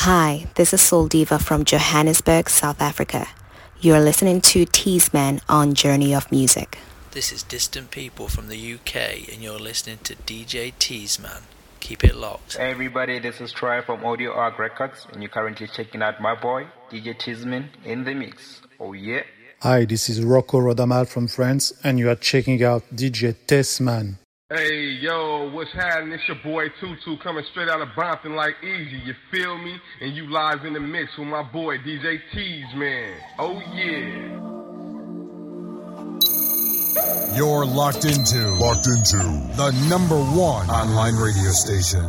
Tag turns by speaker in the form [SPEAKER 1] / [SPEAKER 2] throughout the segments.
[SPEAKER 1] Hi, this is Soul Diva from Johannesburg, South Africa. You are listening to Teasman on Journey of Music.
[SPEAKER 2] This is Distant People from the UK, and you're listening to DJ Teasman. Keep it locked.
[SPEAKER 3] Hey everybody, this is Troy from Audio Arc Records, and you're currently checking out my boy, DJ Teasman, in the mix. Oh yeah.
[SPEAKER 4] Hi, this is Rocco Rodamal from France, and you are checking out DJ Tessman.
[SPEAKER 5] Hey, yo, what's happening? It's your boy Tutu coming straight out of Brompton like easy. You feel me? And you live in the mix with my boy DJ Teasman. Oh, yeah.
[SPEAKER 6] You're locked into,
[SPEAKER 7] locked into
[SPEAKER 6] the number one online radio station.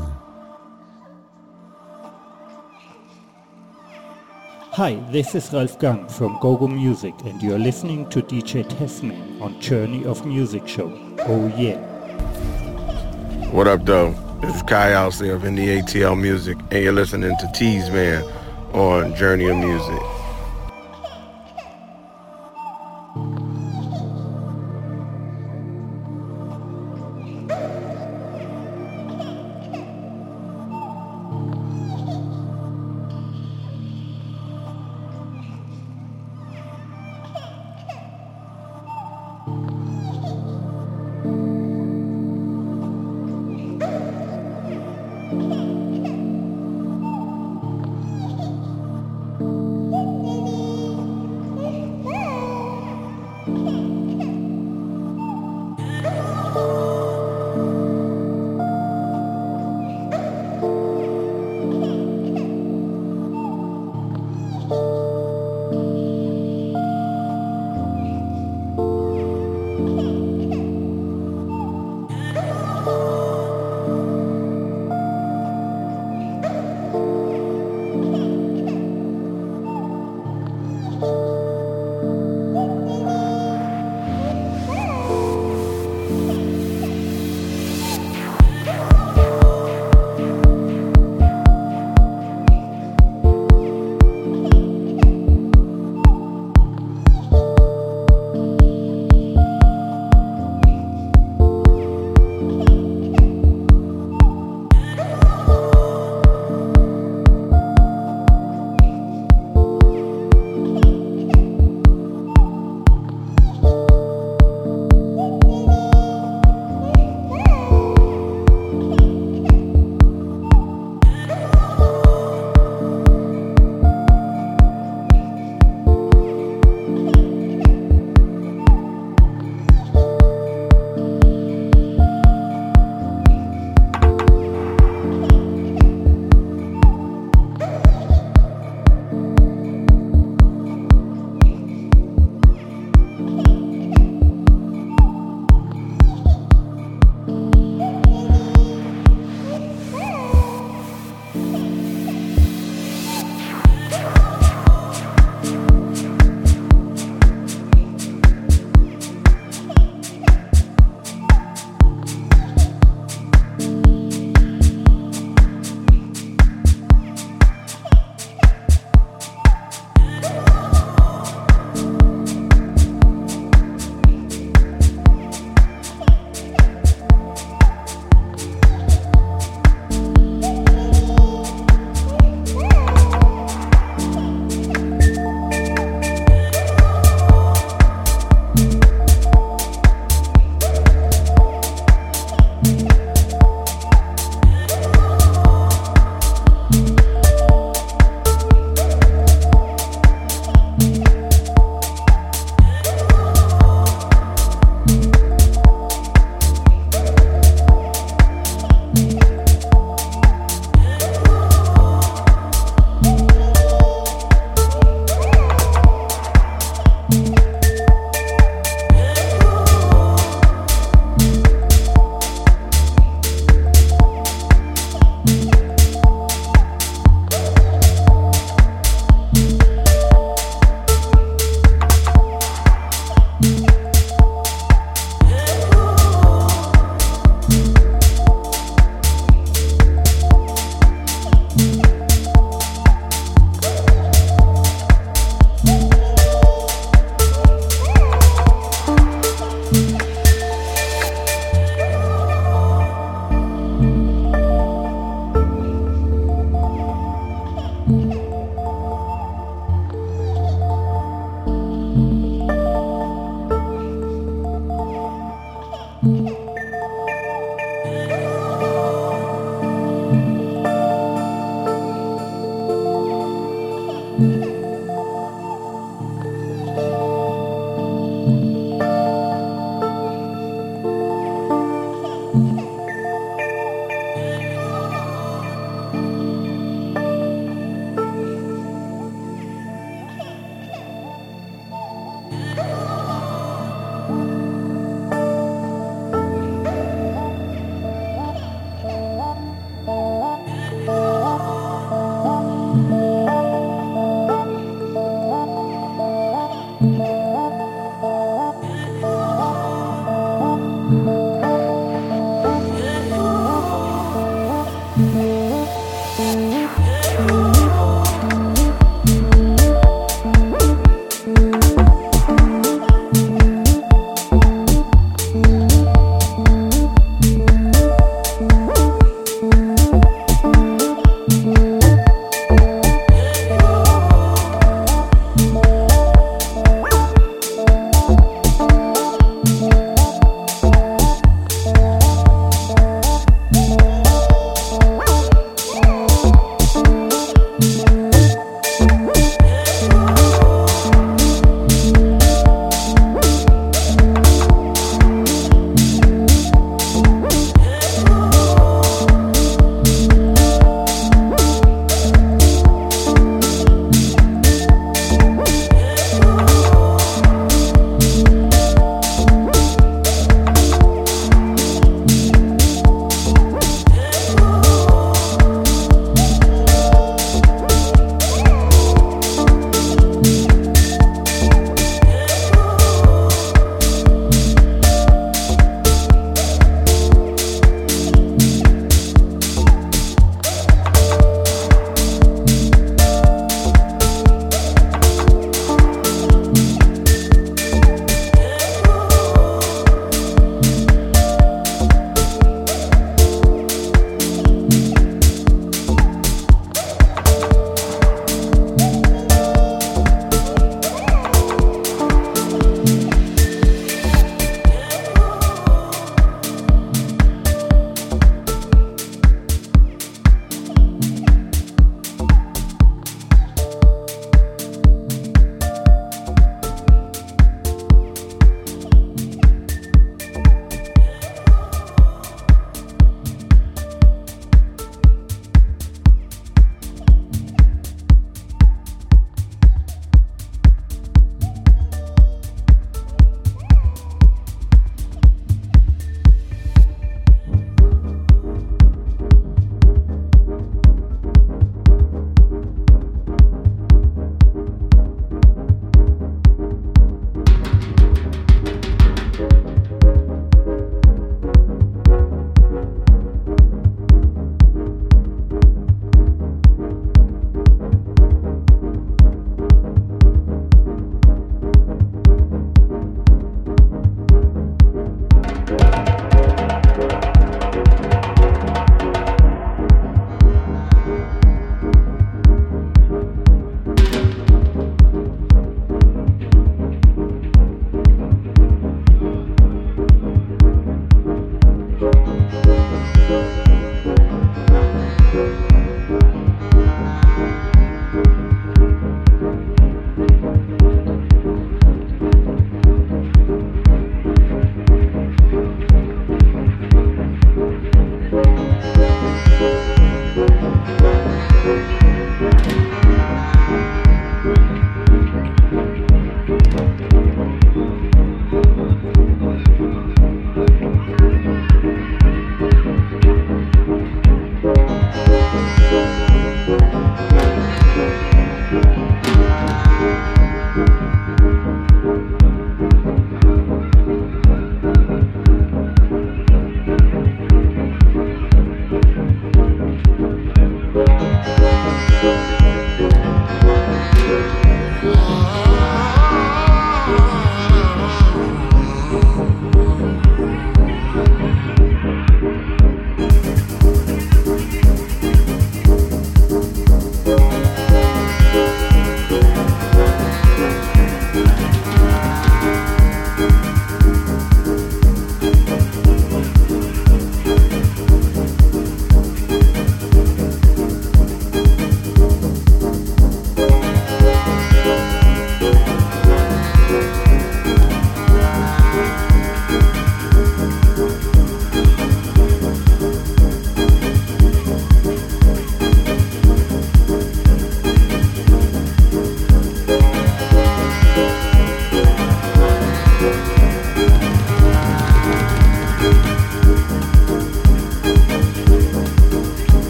[SPEAKER 8] Hi, this is Ralph Gang from GoGo Music, and you're listening to DJ Tessman on Journey of Music Show. Oh, yeah.
[SPEAKER 9] What up, though? This is Kai Alcé of NDATL Music, and you're listening to Teasman on Journey of Music.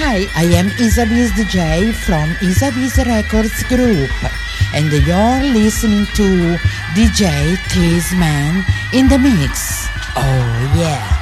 [SPEAKER 7] Hi, I am Isabees DJ from Isabees Records Group, and you're listening to DJ Teasman in the mix. Oh yeah.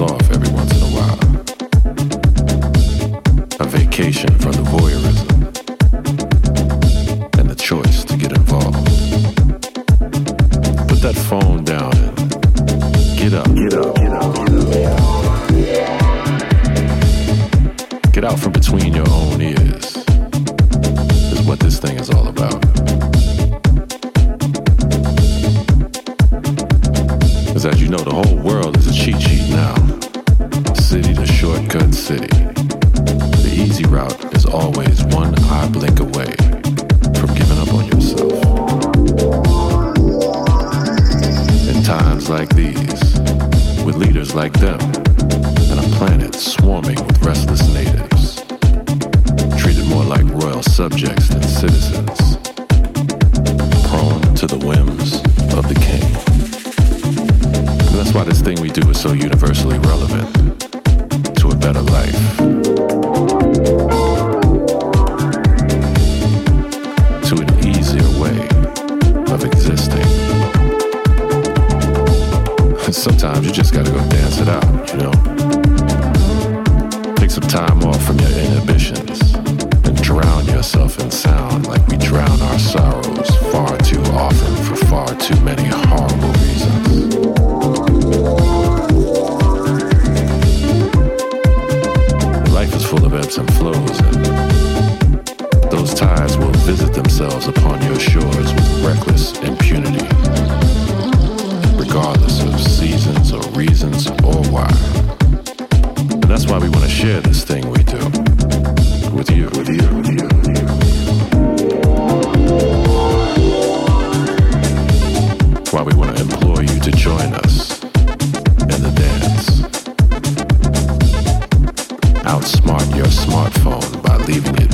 [SPEAKER 10] off. share this thing we do with you, with you, with you. Why we want to implore you to join us in the dance. Outsmart your smartphone by leaving it.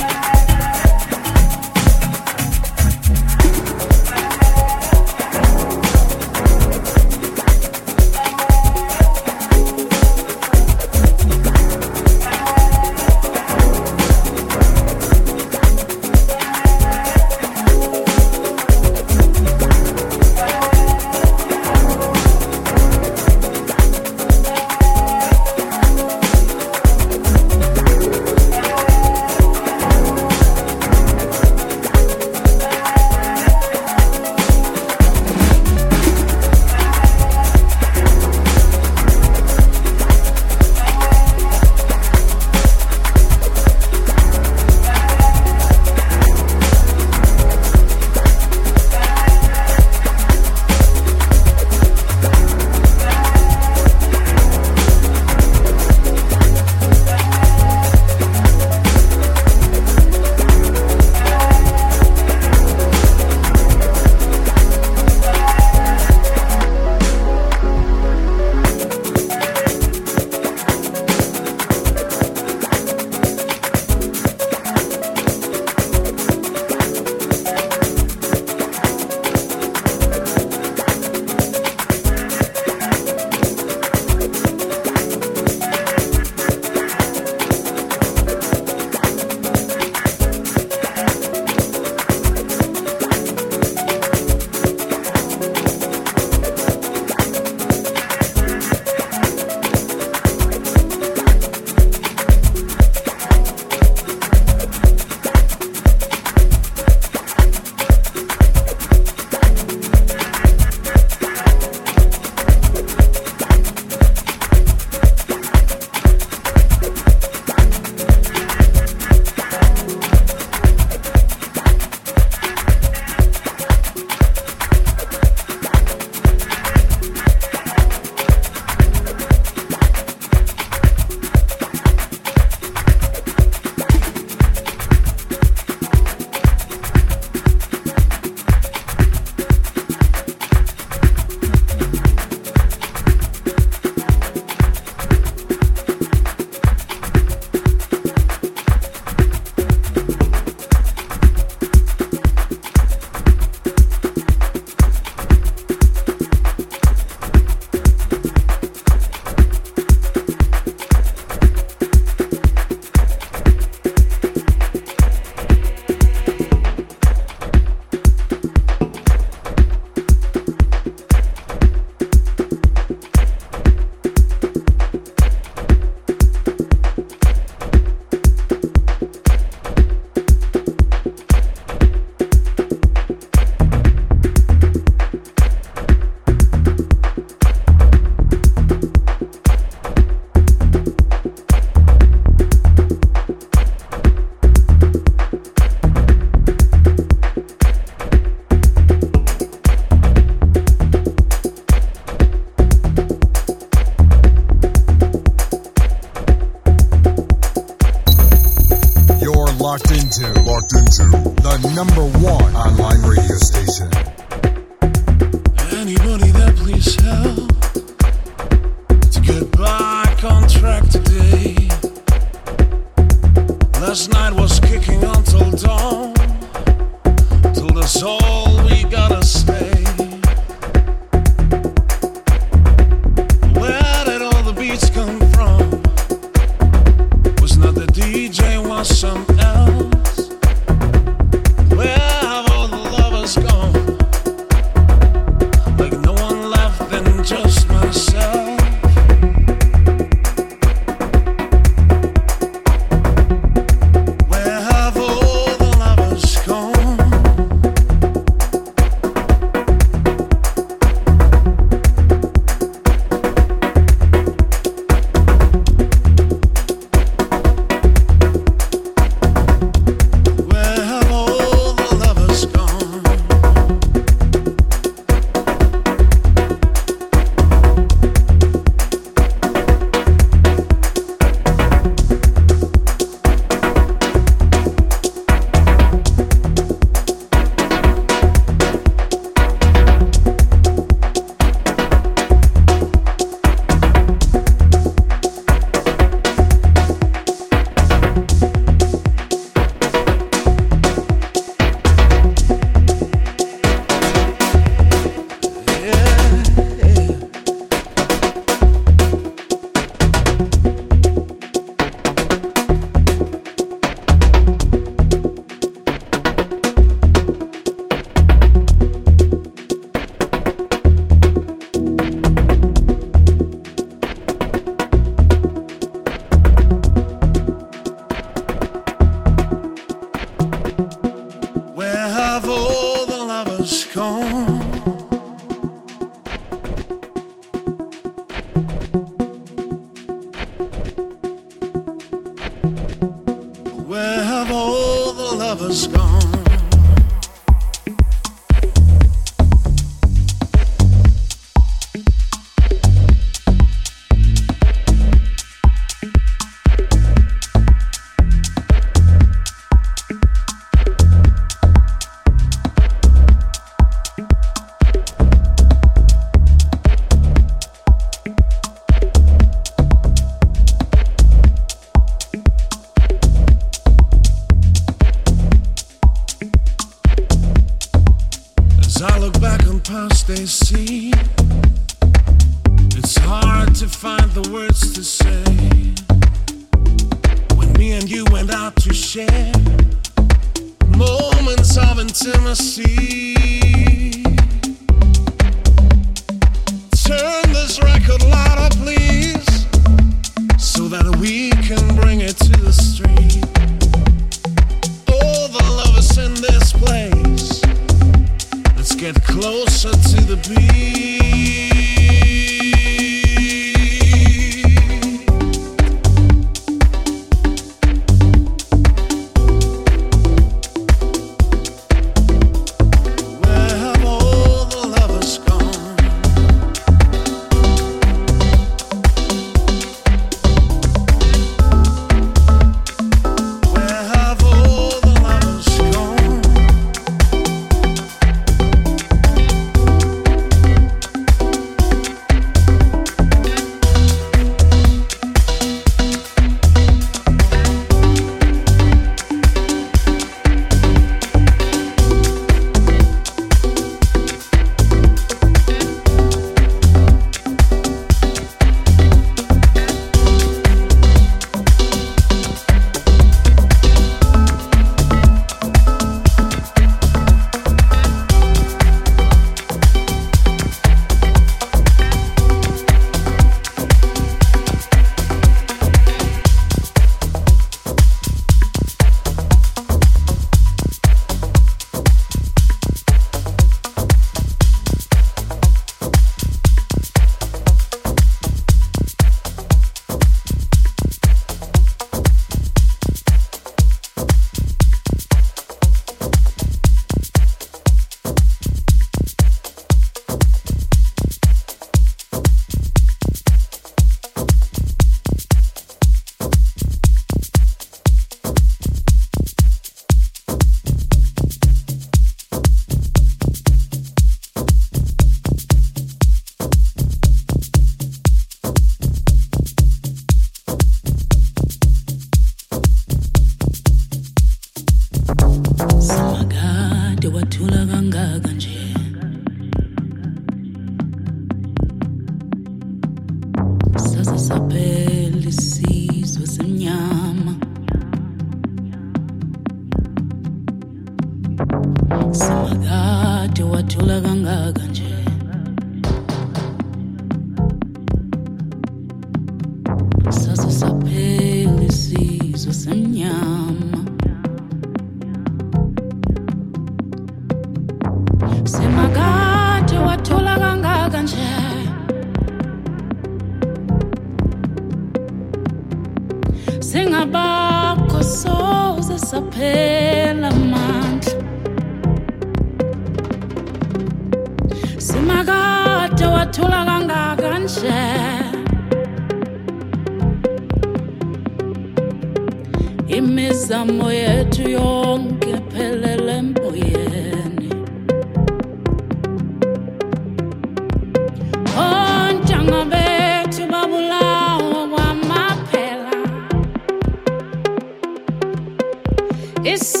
[SPEAKER 11] Isizwe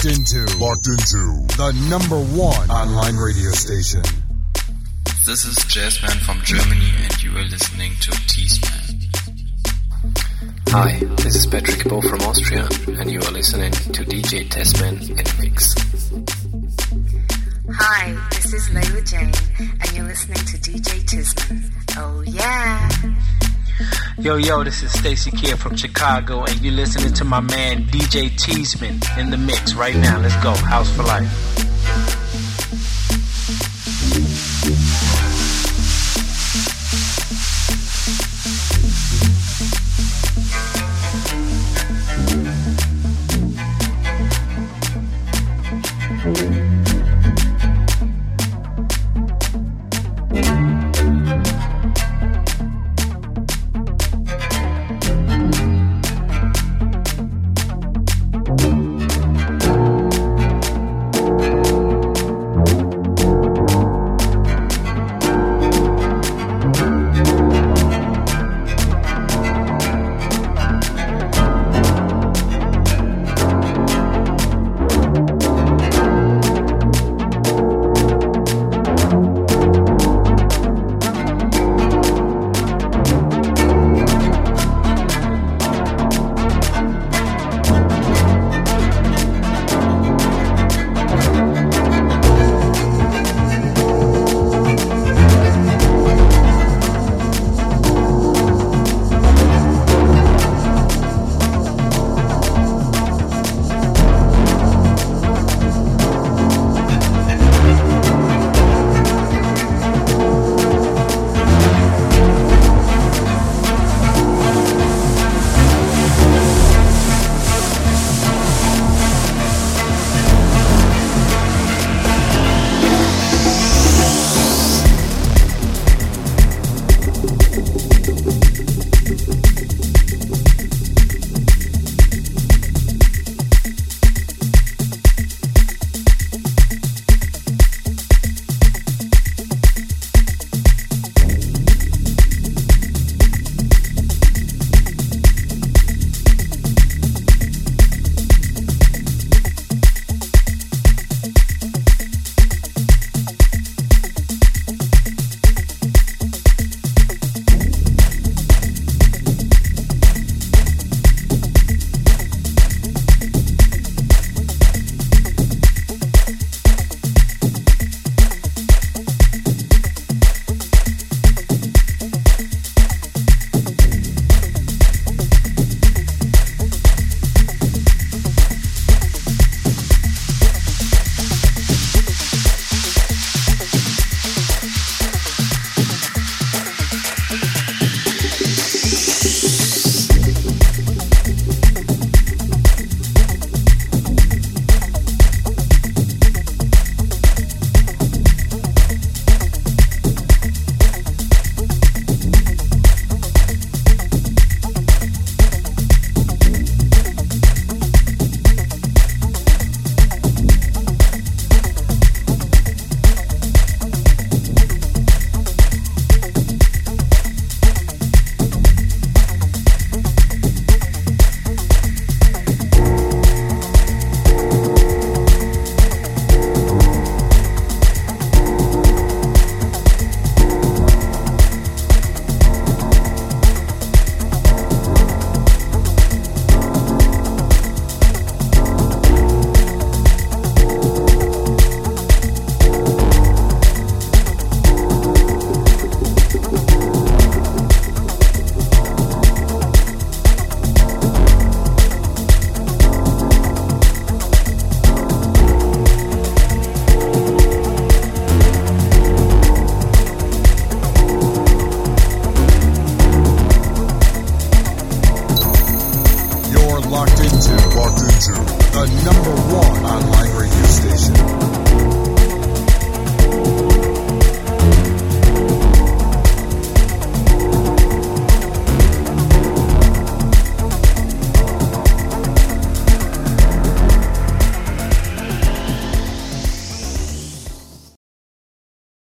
[SPEAKER 6] locked into, locked into the number one online radio station.
[SPEAKER 12] This is Jazzman from Germany, and you are listening to Teasman.
[SPEAKER 13] Hi, this is Patrick Bo from Austria, and you are listening to DJ Teasman in the Mix.
[SPEAKER 1] Hi, this is Layla Jane, and you're listening to DJ Teasman. Oh yeah.
[SPEAKER 14] Yo, yo, this is Stacy Kier from Chicago, and you're listening to my man DJ Teasman in the mix right now. Let's go. House for life.